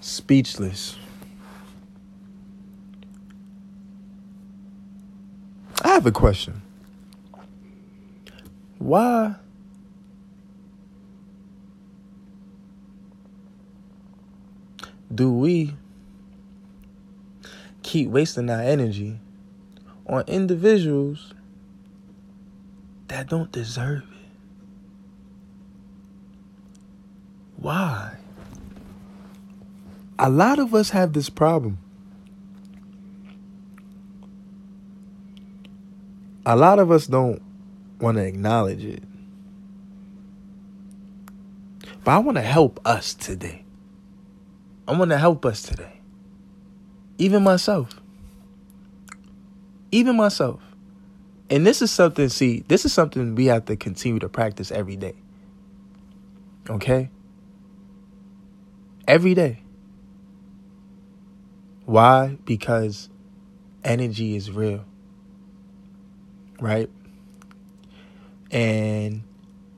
speechless. I have a question. Why do we keep wasting our energy on individuals that don't deserve it? Why? A lot of us have this problem. A lot of us don't want to acknowledge it. But I want to help us today. I want to help us today. Even myself. Even myself. And this is something, see, this is something we have to continue to practice every day. Okay? Every day. Why? Because energy is real. Right? And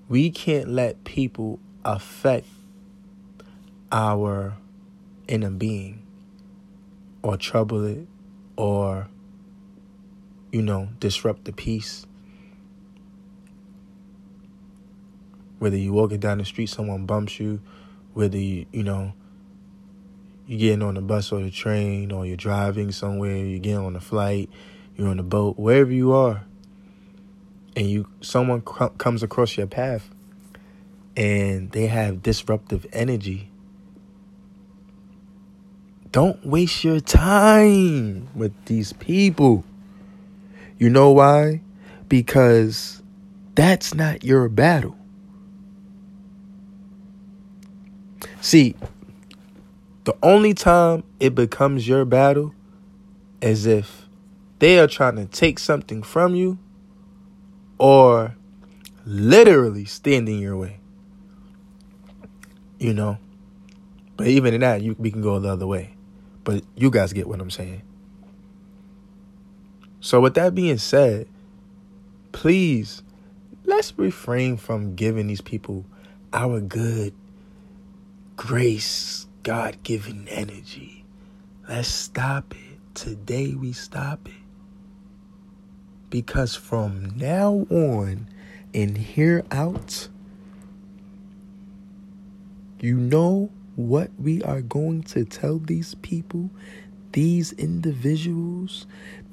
we can't let people affect our inner being or trouble it or, you know, disrupt the peace. Whether you're walking down the street, someone bumps you, whether you, you know, you're getting on the bus or the train, or you're driving somewhere, you're getting on a flight, you're on a boat, wherever you are, and you someone comes across your path, and they have disruptive energy. Don't waste your time with these people. You know why? Because that's not your battle. See, the only time it becomes your battle is if they are trying to take something from you or literally standing your way. You know? But even in that, you, we can go the other way. But you guys get what I'm saying. So, with that being said, please let's refrain from giving these people our good grace God given energy. Let's stop it. Today we stop it. Because from now on and here out, you know what we are going to tell these people, these individuals,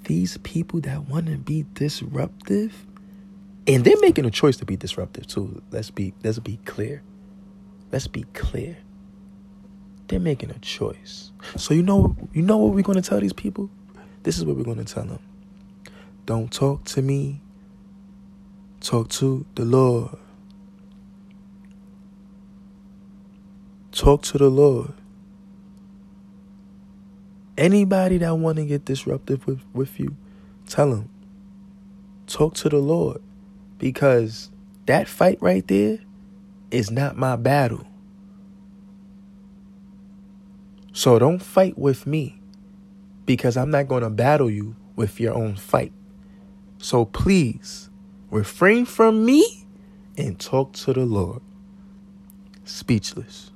these people that want to be disruptive. And they're making a choice to be disruptive too. Let's be let's be clear. Let's be clear. They're making a choice. So you know you know what we're going to tell these people? This is what we're going to tell them. Don't talk to me. Talk to the Lord. Talk to the Lord. Anybody that want to get disruptive with, with you, tell them. Talk to the Lord. Because that fight right there is not my battle. So don't fight with me because I'm not going to battle you with your own fight. So please refrain from me and talk to the Lord. Speechless.